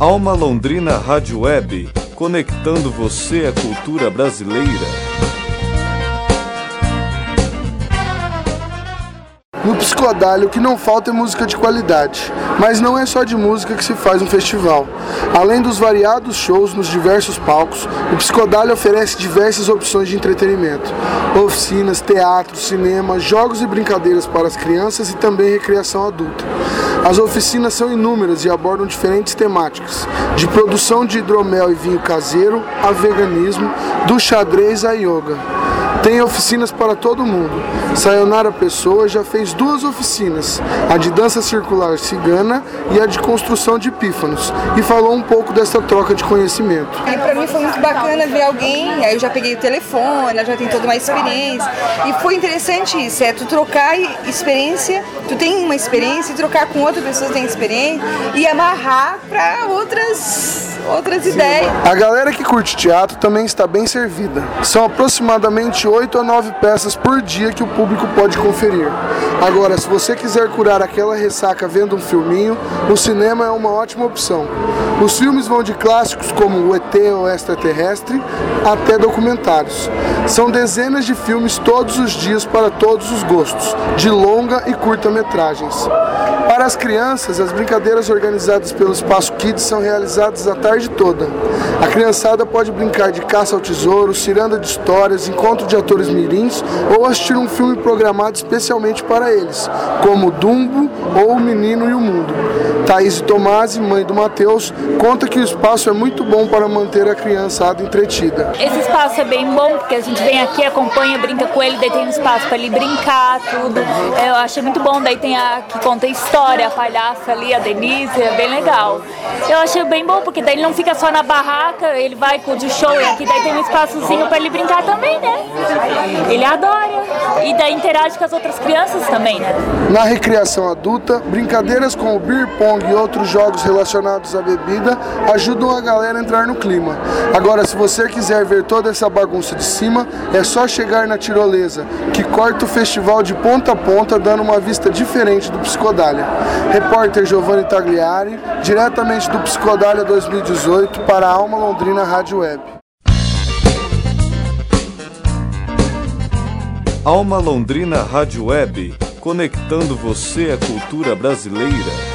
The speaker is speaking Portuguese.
Alma Londrina Rádio Web, conectando você à cultura brasileira. No Psicodálio, o que não falta é música de qualidade. Mas não é só de música que se faz um festival. Além dos variados shows nos diversos palcos, o Psicodálio oferece diversas opções de entretenimento. Oficinas, teatro, cinema, jogos e brincadeiras para as crianças e também recreação adulta. As oficinas são inúmeras e abordam diferentes temáticas, de produção de hidromel e vinho caseiro a veganismo, do xadrez a yoga. Tem oficinas para todo mundo. Sayonara Pessoa já fez duas oficinas, a de dança circular cigana e a de construção de pífanos, e falou um pouco dessa troca de conhecimento. E para mim foi muito bacana ver alguém, aí eu já peguei o telefone, já tem toda uma experiência. E foi interessante isso, é tu trocar experiência, tu tem uma experiência e trocar com outra pessoa que tem experiência e amarrar para outras outras ideias. A galera que curte teatro também está bem servida. São aproximadamente 8 a 9 peças por dia que o público pode conferir. Agora, se você quiser curar aquela ressaca vendo um filminho, o cinema é uma ótima opção. Os filmes vão de clássicos como O ET ou Extraterrestre até documentários. São dezenas de filmes todos os dias para todos os gostos, de longa e curta-metragens. Para as crianças, as brincadeiras organizadas pelo Espaço Kids são realizadas a tarde toda. A criançada pode brincar de caça ao tesouro, ciranda de histórias, encontro de atores mirins ou assistir um filme programado especialmente para eles, como Dumbo ou O Menino e o Mundo. Thaís Tomasi, mãe do Matheus, conta que o espaço é muito bom para manter a criançada entretida. Esse espaço é bem bom porque a gente vem aqui, acompanha, brinca com ele, daí tem um espaço para ele brincar, tudo. Eu achei muito bom, daí tem a que conta história, a palhaça ali, a Denise, é bem legal. Eu achei bem bom porque daí ele não fica só na barraca, ele vai com o de show e aqui daí tem um espaçozinho para ele brincar também, né? Ele adora e daí interage com as outras crianças também, né? Na recreação adulta, brincadeiras como beer pong e outros jogos relacionados à bebida ajudam a galera a entrar no clima. Agora, se você quiser ver toda essa bagunça de cima, é só chegar na tirolesa, que corta o festival de ponta a ponta, dando uma vista diferente do Psicodália. Repórter Giovanni Tagliari, diretamente do Psicodália 2018 para a Alma Londrina Rádio Web. Alma Londrina Rádio Web, conectando você à cultura brasileira.